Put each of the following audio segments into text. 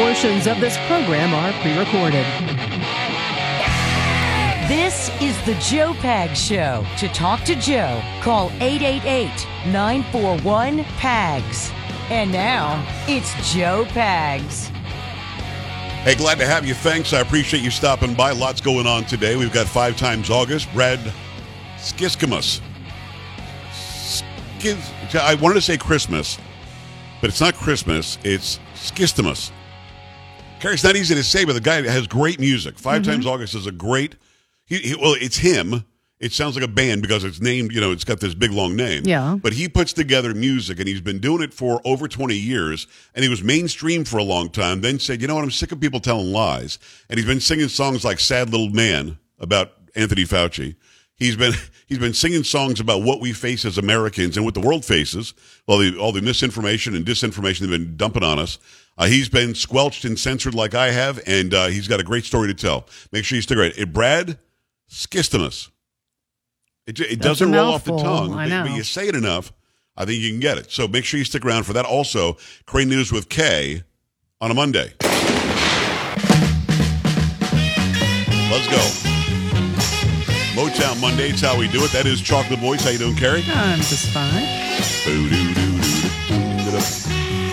Portions of this program are pre-recorded. This is the Joe Pag Show. To talk to Joe, call 888-941-PAGS. And now, it's Joe Pags. Hey, glad to have you. Thanks. I appreciate you stopping by. Lots going on today. We've got five times August. Brad Skiskimus. Skis, I wanted to say Christmas, but it's not Christmas. It's Skistimas. Carrie, it's not easy to say, but the guy has great music. 5 mm-hmm. times August is a great. He, he, well, it's him. It sounds like a band because it's named. You know, it's got this big long name. Yeah. But he puts together music, and he's been doing it for over twenty years. And he was mainstream for a long time. Then said, "You know what? I'm sick of people telling lies." And he's been singing songs like "Sad Little Man" about Anthony Fauci. He's been he's been singing songs about what we face as Americans and what the world faces. All the all the misinformation and disinformation they've been dumping on us. Uh, he's been squelched and censored like I have, and uh, he's got a great story to tell. Make sure you stick around. It Brad Skistimas. It, it That's doesn't roll off the tongue, I but- but you say it enough, I think you can get it. So make sure you stick around for that. Also, Crane News with Kay on a Monday. Let's go. Motown Monday, it's how we do it. That is Chocolate Voice. How you doing, Carrie? I'm just fine.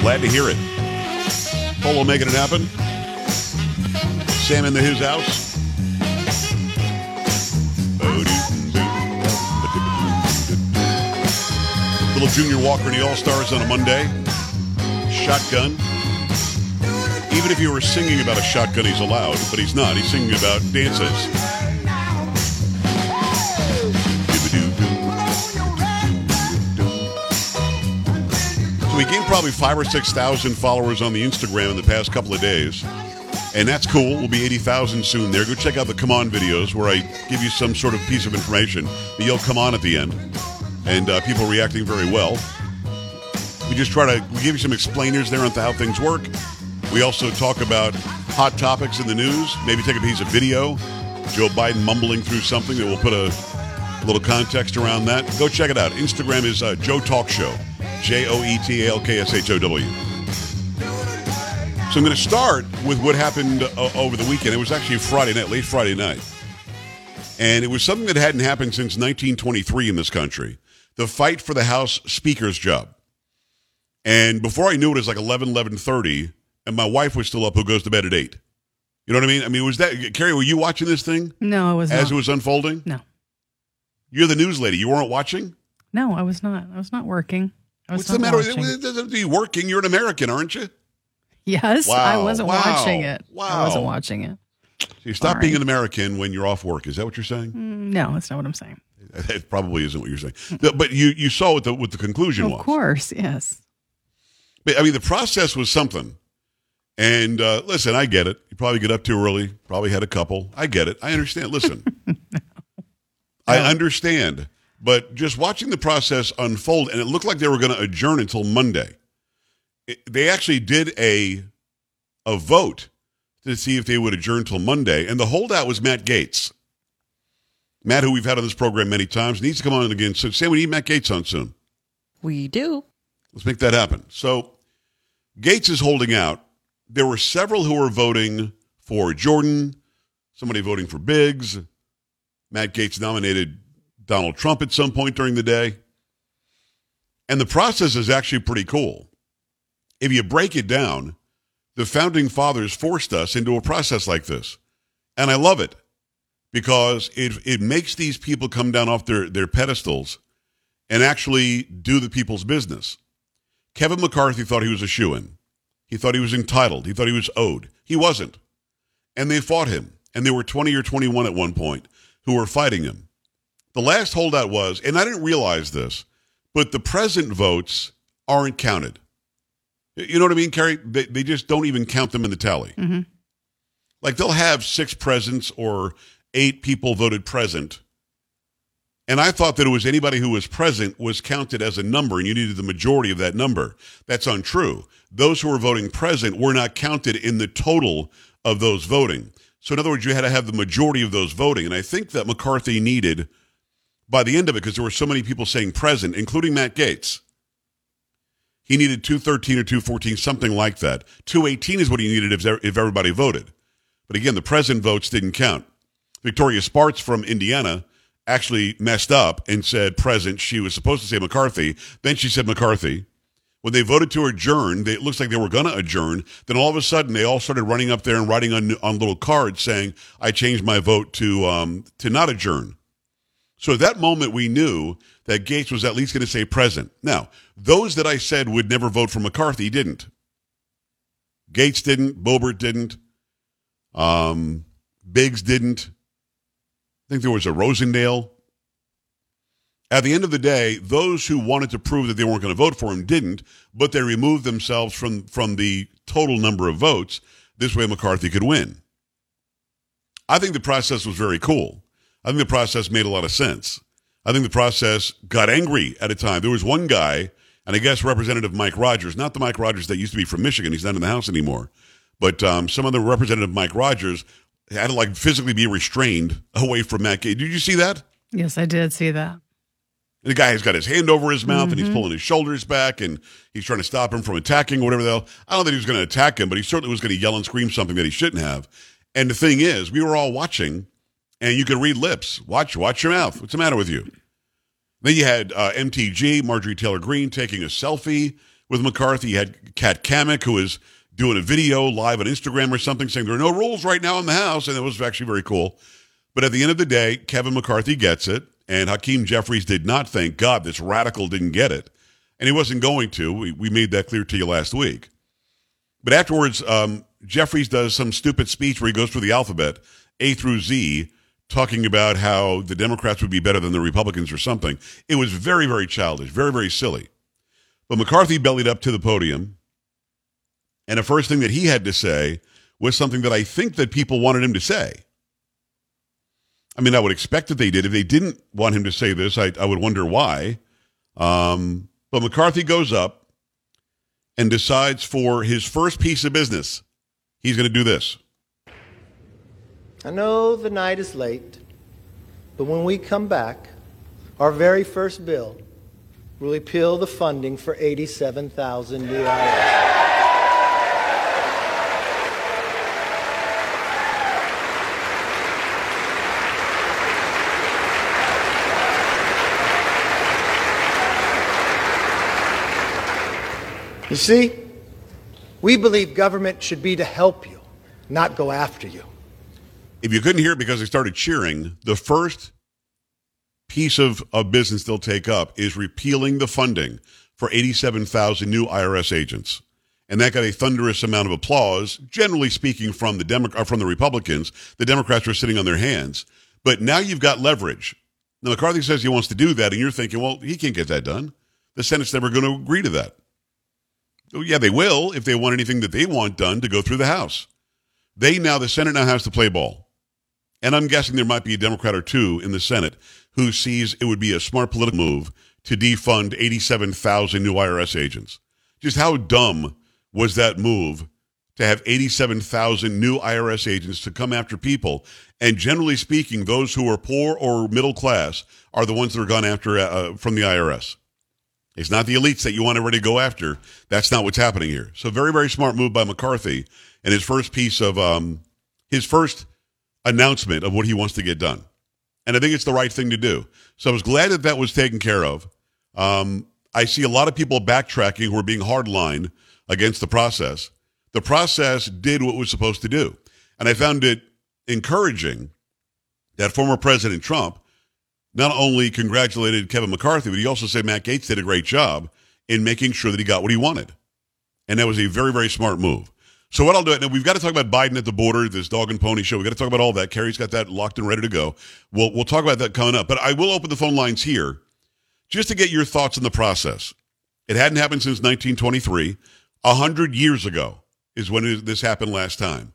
Glad to hear it. Polo making it happen. Sam in the his house. Little Junior Walker and the All Stars on a Monday. Shotgun. Even if you were singing about a shotgun, he's allowed, but he's not. He's singing about dances. We gained probably five or six thousand followers on the Instagram in the past couple of days, and that's cool. We'll be eighty thousand soon. There, go check out the come on videos where I give you some sort of piece of information. that You'll come on at the end, and uh, people reacting very well. We just try to we give you some explainers there on how things work. We also talk about hot topics in the news. Maybe take a piece of video, Joe Biden mumbling through something that will put a little context around that. Go check it out. Instagram is uh, Joe Talk Show, J O E T A L K S H O W. So I'm going to start with what happened uh, over the weekend. It was actually Friday night, late Friday night, and it was something that hadn't happened since 1923 in this country: the fight for the House Speaker's job. And before I knew it, it was like 11, 11.30, and my wife was still up who goes to bed at 8. You know what I mean? I mean, was that, Carrie, were you watching this thing No, I was not. as not. it was unfolding? no, You're the news lady. You weren't watching? no, I was not. I was not working. I What's the matter? watching. It doesn't have to be working. You're an American, aren't you? Yes, I Wow, wasn't wow, watching it. wow. I wasn't watching it. So you stop being an American when you're off work. Is that what you're saying? Mm, No, that's not what I'm saying. It probably isn't what you're saying. But- you, you saw what the, what the conclusion Of was. Of course, yes. But, I mean, the process was something. And uh, listen, I get it. You probably get up too early. Probably had a couple. I get it. I understand. Listen, I understand. But just watching the process unfold, and it looked like they were going to adjourn until Monday. It- they actually did a a vote to see if they would adjourn till Monday, and the holdout was Matt Gaetz. Matt, who we've had on this program many times, needs to come on again. So, Sam, we need Matt Gaetz on soon. We do. Let's make that happen. So Gaetz is holding out. There were several who were voting for Jordan, somebody voting for Biggs. Matt Gaetz nominated Donald Trump at some point during the day. And the process is actually pretty cool. If you break it down, the founding fathers forced us into a process like this. And I love it because it, it makes these people come down off their, their pedestals and actually do the people's business. Kevin McCarthy thought he was a shoe in. He thought he was entitled. He thought he was owed. He wasn't. And they fought him. And they were 20 or 21 at one point who were fighting him. The last holdout was, and I didn't realize this, but the present votes aren't counted. You know what I mean, Carrie? They, they just don't even count them in the tally. Mhm. Like they'll have six presents or eight people voted present. And I thought that it was anybody who was present was counted as a number and you needed the majority of that number. That's untrue. Those who were voting present were not counted in the total of those voting. So, in other words, you had to have the majority of those voting. And I think that McCarthy needed, by the end of it, because there were so many people saying present, including Matt Gaetz, he needed 213 or 214, something like that. 218 is what he needed if, if everybody voted. But again, the present votes didn't count. Victoria Spartz from Indiana actually messed up and said present. She was supposed to say McCarthy. Then she said McCarthy. When they voted to adjourn, they, it looks like they were going to adjourn. Then all of a sudden, they all started running up there and writing on, on little cards saying, "I changed my vote to um, to not adjourn." So at that moment, we knew that Gaetz was at least going to say present. Now, those that I said would never vote for McCarthy didn't. Gaetz didn't. Boebert didn't. Um, Biggs didn't. I think there was a Rosendale. At the end of the day, those who wanted to prove that they weren't going to vote for him didn't, but they removed themselves from, from the total number of votes. This way, McCarthy could win. I think the process was very cool. I think the process made a lot of sense. I think the process got angry at a time. There was one guy, and I guess Representative Mike Rogers, not the Mike Rogers that used to be from Michigan. He's not in the House anymore. But um, some other Representative Mike Rogers had to like physically be restrained away from Matt Gaetz. Did you see that? Yes, I did see that. The guy has got his hand over his mouth and he's pulling his shoulders back and he's trying to stop him from attacking or whatever the hell. I don't think he was going to attack him, but he certainly was going to yell and scream something that he shouldn't have. And the thing is, we were all watching and you could read lips. Watch, watch your mouth. What's the matter with you? Then you had uh, MTG, Marjorie Taylor Greene, taking a selfie with McCarthy. You had Kat Cammack, who was doing a video live on Instagram or something saying there are no rules right now in the House. And it was actually very cool. But at the end of the day, Kevin McCarthy gets it. And Hakeem Jeffries did not. Thank God this radical didn't get it. And he wasn't going to. We, we made that clear to you last week. But afterwards, um, Jeffries does some stupid speech where he goes through the alphabet, A through Z, talking about how the Democrats would be better than the Republicans or something. It was very, very childish, very, very silly. But McCarthy bellied up to the podium. And the first thing that he had to say was something that I think that people wanted him to say. I mean, I would expect that they did. If they didn't want him to say this, I, I would wonder why. Um, but McCarthy goes up and decides for his first piece of business, he's going to do this. I know the night is late, but when we come back, our very first bill will repeal the funding for 87,000 new IRS. You see, we believe government should be to help you, not go after you. If you couldn't hear it because they started cheering, the first piece of, of business they'll take up is repealing the funding for 87,000 new IRS agents. And that got a thunderous amount of applause, generally speaking, from the Demo- or uh, from the Republicans. The Democrats were sitting on their hands. But now you've got leverage. Now, McCarthy says he wants to do that, and you're thinking, well, he can't get that done. The Senate's never going to agree to that. Oh, yeah, they will if they want anything that they want done to go through the House. They now, the Senate now has to play ball. And I'm guessing there might be a Democrat or two in the Senate who sees it would be a smart political move to defund 87,000 new IRS agents. Just how dumb was that move to have 87,000 new IRS agents to come after people? And generally speaking, those who are poor or middle class are the ones that are gone after uh, from the IRS. It's not the elites that you want everybody to go after. That's not what's happening here. So very, very smart move by McCarthy and his first piece of um, his first announcement of what he wants to get done. And I think it's the right thing to do. So I was glad that that was taken care of. Um, I see a lot of people backtracking who are being hardline against the process. The process did what it was supposed to do. And I found it encouraging that former President Trump not only congratulated Kevin McCarthy, but he also said Matt Gaetz did a great job in making sure that he got what he wanted. And that was a very, very smart move. So what I'll do, now we've got to talk about Biden at the border, this dog and pony show. We've got to talk about all that. Carrie's got that locked and ready to go. We'll, we'll talk about that coming up. But I will open the phone lines here just to get your thoughts on the process. It hadn't happened since 1923 A hundred years ago is when this happened last time.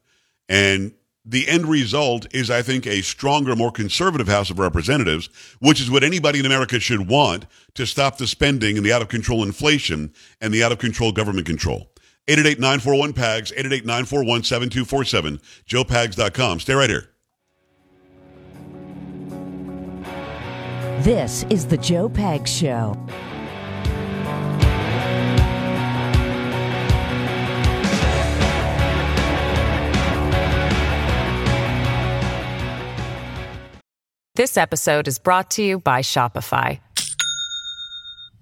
And the end result is, I think, a stronger, more conservative House of Representatives, which is what anybody in America should want to stop the spending and the out of control inflation and the out of control government control. 888 941 PAGS, 888 941 7247, joepags.com. Stay right here. This is the Joe Pags Show. This episode is brought to you by Shopify.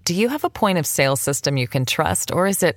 Do you have a point of sale system you can trust, or is it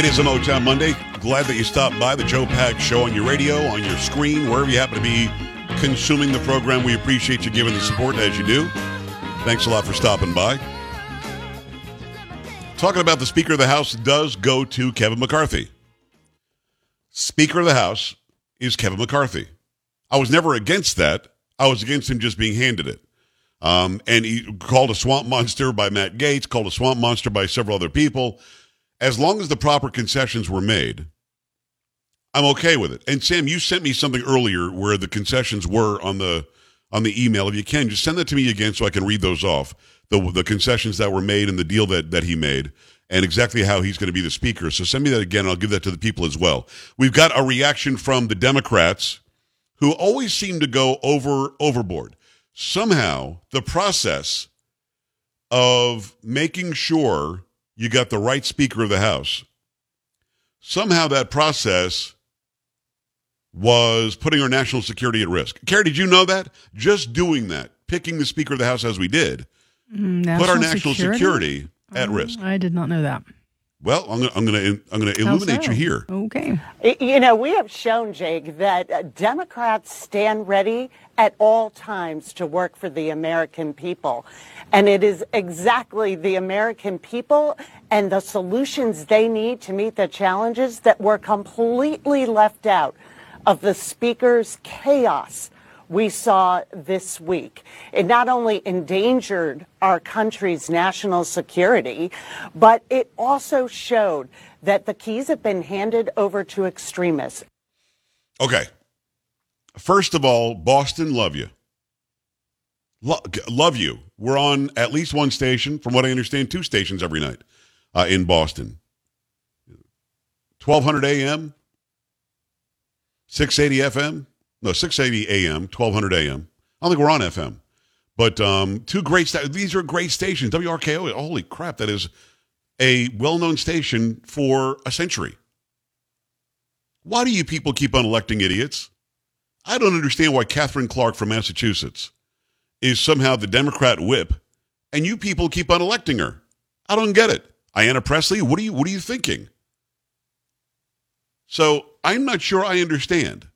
It is a Motown Monday. Glad that you stopped by the Joe Pag Show on your radio, on your screen, wherever you happen to be consuming the program. We appreciate you giving the support as you do. Thanks a lot for stopping by. Talking about the Speaker of the House does go to Kevin McCarthy. Speaker of the House is Kevin McCarthy. I was never against that. I was against him just being handed it. Um, and he called a swamp monster by Matt Gaetz, called a swamp monster by several other people. As long as the proper concessions were made, I'm okay with it. And Sam, you sent me something earlier where the concessions were on the on the email. If you can, just send that to me again so I can read those off. The the concessions that were made and the deal that that he made and exactly how he's going to be the speaker. So send me that again. I'll give that to the people as well. We've got a reaction from the Democrats who always seem to go over overboard. Somehow, the process of making sure you got the right Speaker of the House, somehow that process was putting our national security at risk. Carrie, did you know that? Just doing that, picking the Speaker of the House as we did, mm, put our national security, at oh, risk. I did not know that. Well, I'm going I'm to I'm going to How illuminate so? you here. Okay. You know, we have shown, Jake, that uh, Democrats stand ready at all times to work for the American people. And it is exactly the American people and the solutions they need to meet the challenges that were completely left out of the Speaker's chaos we saw this week. It not only endangered our country's national security, but it also showed that the keys have been handed over to extremists. Okay. First of all, Boston, love you. Lo- love you. We're on at least one station, from what I understand, two stations every night uh, in Boston. 1200 AM, 680 FM, no, 680 AM, 1200 AM. I don't think we're on FM. But um, two great, sta- these are great stations. WRKO, holy crap, that is a well known station for a century. Why do you people keep on electing idiots? I don't understand why Katherine Clark from Massachusetts is somehow the Democrat whip, and you people keep on electing her. I don't get it. Ayanna Pressley, what are you what are you thinking? So I'm not sure I understand.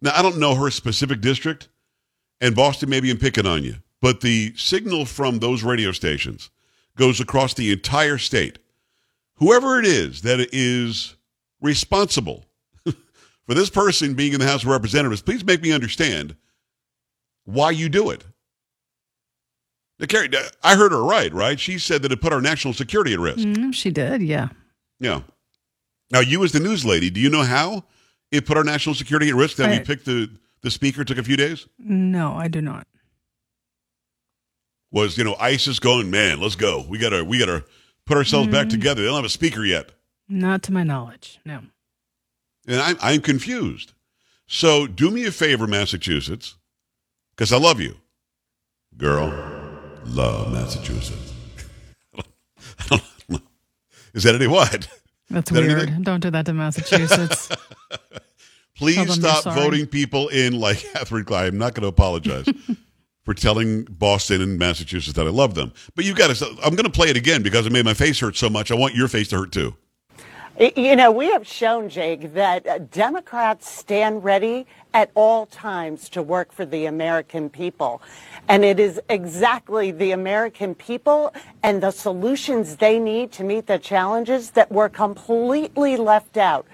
Now I don't know her specific district, and Boston maybe I'm picking on you, but the signal from those radio stations goes across the entire state. Whoever it is that is responsible for this person being in the House of Representatives, please make me understand why you do it. Now, Carrie, I heard her right, right? She said that it put our national security at risk. Mm, she did, yeah. Yeah. Now, you as the news lady, do you know how it put our national security at risk that we picked the, the speaker took a few days? No, I do not. Was, you know, ISIS going, man, let's go. We gotta we gotta put ourselves back mm-hmm. together. They don't have a speaker yet. Not to my knowledge. No. And I'm, I'm confused. So do me a favor, Massachusetts, because I love you. Girl, love Massachusetts. Is that any what? That's that weird. anything? Don't do that to Massachusetts. Please stop voting people in like Katherine Klein. I'm not going to apologize for telling Boston and Massachusetts that I love them. But you got to. I'm going to play it again because it made my face hurt so much. I want your face to hurt too. You know, we have shown, Jake, that uh, Democrats stand ready at all times to work for the American people. And it is exactly the American people and the solutions they need to meet the challenges that were completely left out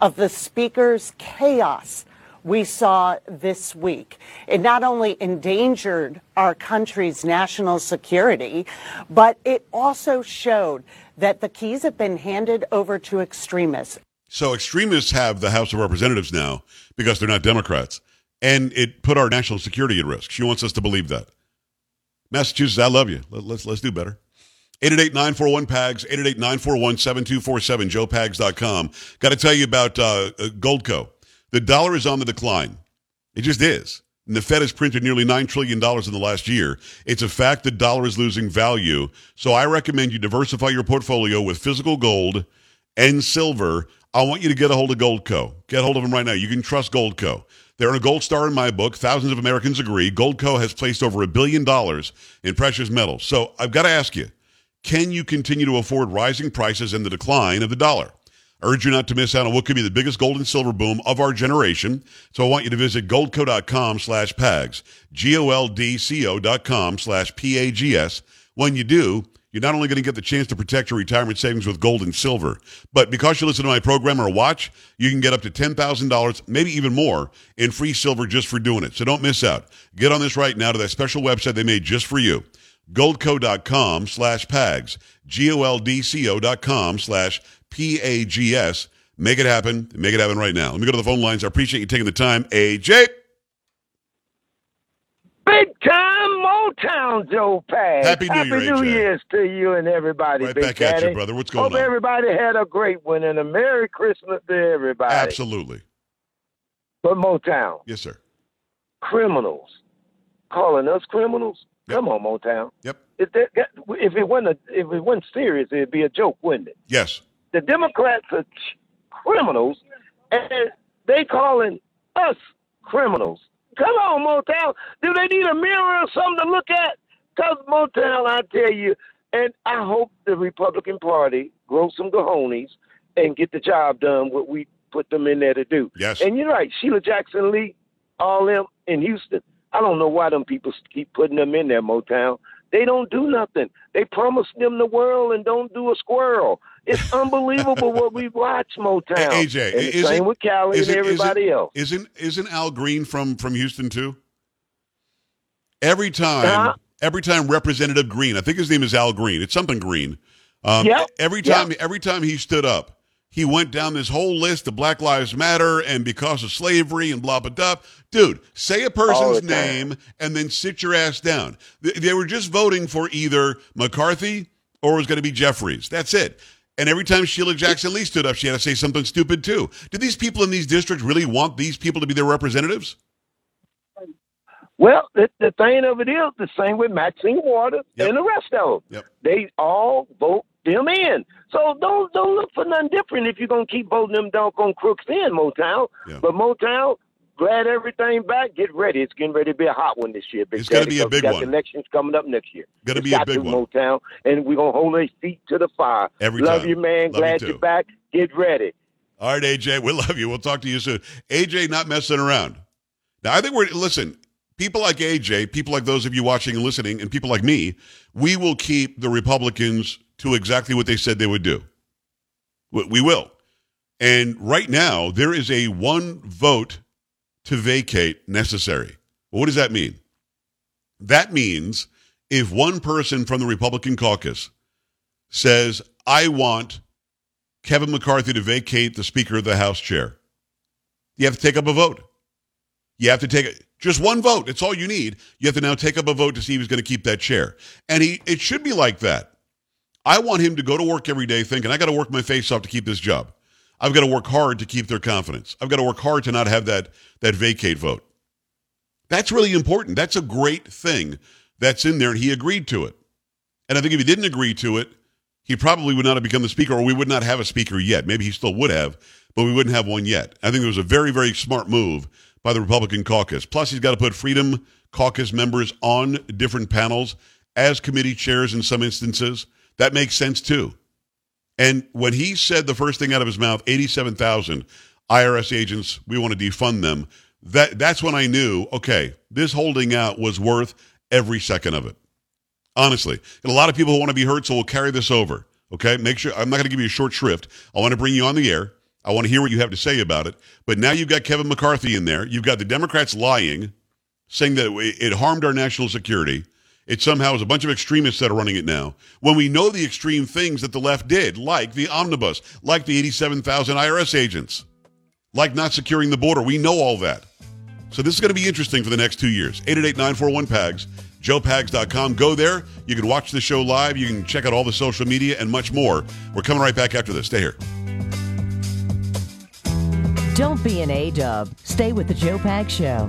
of the Speaker's chaos we saw this week. It not only endangered our country's national security, but it also showed that the keys have been handed over to extremists. So extremists have the House of Representatives now because they're not Democrats. And it put our national security at risk. She wants us to believe that. Massachusetts, I love you. Let, let's let's do better. 888-941-PAGS, 888-941-7247, joepags.com. Got to tell you about uh, uh, Goldco. The dollar is on the decline. It just is. And the Fed has printed nearly $9 trillion in the last year. It's a fact the dollar is losing value. So I recommend you diversify your portfolio with physical gold and silver. I want you to get a hold of Goldco. Get a hold of them right now. You can trust Goldco. They're a gold star in my book. Thousands of Americans agree. Goldco has placed over a billion dollars in precious metals. So I've got to ask you, can you continue to afford rising prices and the decline of the dollar? I urge you not to miss out on what could be the biggest gold and silver boom of our generation. So I want you to visit goldco.com slash PAGS, G-O-L-D-C-O dot com slash P-A-G-S. When you do, you're not only going to get the chance to protect your retirement savings with gold and silver, but because you listen to my program or watch, you can get up to $10,000, maybe even more, in free silver just for doing it. So don't miss out. Get on this right now to that special website they made just for you. Goldco.com slash PAGS, G-O-L-D-C-O dot com slash P-A-G-S. Make it happen. Make it happen right now. Let me go to the phone lines. I appreciate you taking the time. AJ. Big time Motown, Joe Pags. Happy New Year, New. Year's to you and everybody, Right Big back at you, brother. What's going Hope on? Hope everybody had a great one and a Merry Christmas to everybody. Absolutely. But Motown, Yes, sir. criminals, calling us criminals. Yep. Come on, Motown. Yep. If, that, if it wasn't a, if it wasn't serious, it'd be a joke, wouldn't it? Yes. The Democrats are ch- criminals, and they calling us criminals. Come on, Motown. Do they need a mirror or something to look at? Because Motown, I tell you, and I hope the Republican Party grow some cojones and get the job done what we put them in there to do. Yes. And you're right, Sheila Jackson Lee, all them in Houston. I don't know why them people keep putting them in there, Motown. They don't do nothing. They promise them the world and don't do a squirrel. It's unbelievable what we watch, Motown. Hey, AJ, and the is same it- with Cali is and it- everybody else. Isn't isn't Al Green from from Houston too? Every time, Uh-huh. every time Representative Green, I think his name is Al Green. It's something Green. Um, Yep. Every time, every time he stood up, he went down this whole list of Black Lives Matter and because of slavery and blah blah blah. Dude, say a person's time. name and then sit your ass down. They, they were just voting for either McCarthy or it was going to be Jeffries. That's it. And every time Sheila Jackson Lee stood up, she had to say something stupid too. Do these people in these districts really want these people to be their representatives? Well, the, the thing of it is the same with Maxine Waters Yep. and the rest of them. Yep. They all vote them in. So don't don't look for nothing different if you're gonna keep voting them doggone crooks in Motown. Yeah. But Motown, glad everything back. Get ready. It's getting ready to be a hot one this year. Big It's gonna be a big got one. Elections coming up next year. Gonna It's be a big one. Motown, and we're gonna hold a feet to the fire. Every Love time. you, man. Love glad too. you're back. Get ready. All right, AJ, we love you. We'll talk to you soon. AJ, not messing around. Now, I think we're, listen, people like AJ, people like those of you watching and listening, and people like me, we will keep the Republicans to exactly what they said they would do. We will. And right now, there is a one vote to vacate necessary. What does that mean? That means if one person from the Republican caucus says, I want Kevin McCarthy to vacate the Speaker of the House chair, you have to take up a vote. You have to take just one vote. It's all you need. You have to now take up a vote to see who's going to keep that chair. And he, it should be like that. I want him to go to work every day thinking, I got to work my face off to keep this job. I've got to work hard to keep their confidence. I've got to work hard to not have that, that vacate vote. That's really important. That's a great thing that's in there, and he agreed to it. And I think if he didn't agree to it, he probably would not have become the speaker, or we would not have a speaker yet. Maybe he still would have, but we wouldn't have one yet. I think it was a very, very smart move by the Republican caucus. Plus, he's got to put Freedom caucus members on different panels as committee chairs in some instances. That makes sense too. And when he said the first thing out of his mouth, 87,000 IRS agents, we want to defund them, that, that's when I knew, okay, this holding out was worth every second of it. Honestly. And a lot of people want to be heard, so we'll carry this over. Okay? Make sure, I'm not going to give you a short shrift. I want to bring you on the air. I want to hear what you have to say about it. But now you've got Kevin McCarthy in there. You've got the Democrats lying, saying that it harmed our national security. It somehow is a bunch of extremists that are running it now. When we know the extreme things that the left did, like the omnibus, like the 87,000 IRS agents, like not securing the border, we know all that. So this is going to be interesting for the next two years. 888-941-PAGS, joepags.com. Go there. You can watch the show live. You can check out all the social media and much more. We're coming right back after this. Stay here. Don't be an A-dub. Stay with the Joe Pag Show.